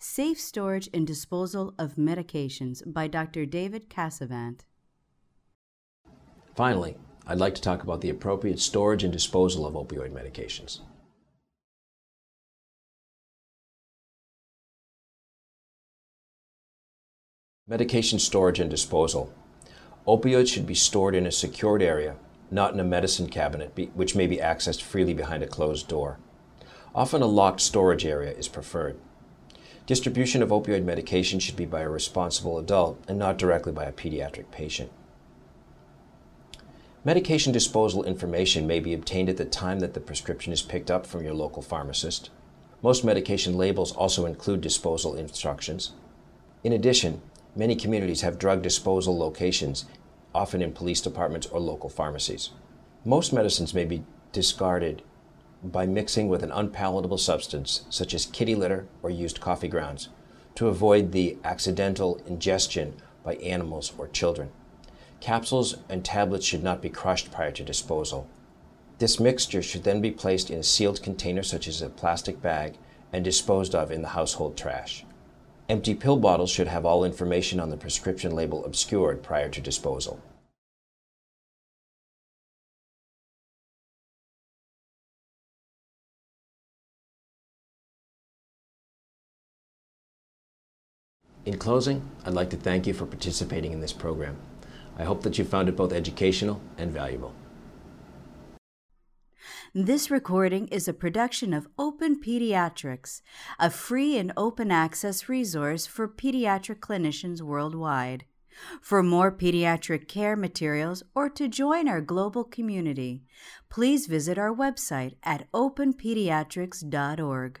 Safe Storage and Disposal of Medications by Dr. David Casavant. Finally, I'd like to talk about the appropriate storage and disposal of opioid medications. Medication storage and disposal. Opioids should be stored in a secured area, not in a medicine cabinet, which may be accessed freely behind a closed door. Often a locked storage area is preferred. Distribution of opioid medication should be by a responsible adult and not directly by a pediatric patient. Medication disposal information may be obtained at the time that the prescription is picked up from your local pharmacist. Most medication labels also include disposal instructions. In addition, many communities have drug disposal locations, often in police departments or local pharmacies. Most medicines may be discarded by mixing with an unpalatable substance, such as kitty litter or used coffee grounds, to avoid the accidental ingestion by animals or children. Capsules and tablets should not be crushed prior to disposal. This mixture should then be placed in a sealed container such as a plastic bag and disposed of in the household trash. Empty pill bottles should have all information on the prescription label obscured prior to disposal. In closing, I'd like to thank you for participating in this program. I hope that you found it both educational and valuable. This recording is a production of Open Pediatrics, a free and open access resource for pediatric clinicians worldwide. For more pediatric care materials or to join our global community, please visit our website at openpediatrics.org.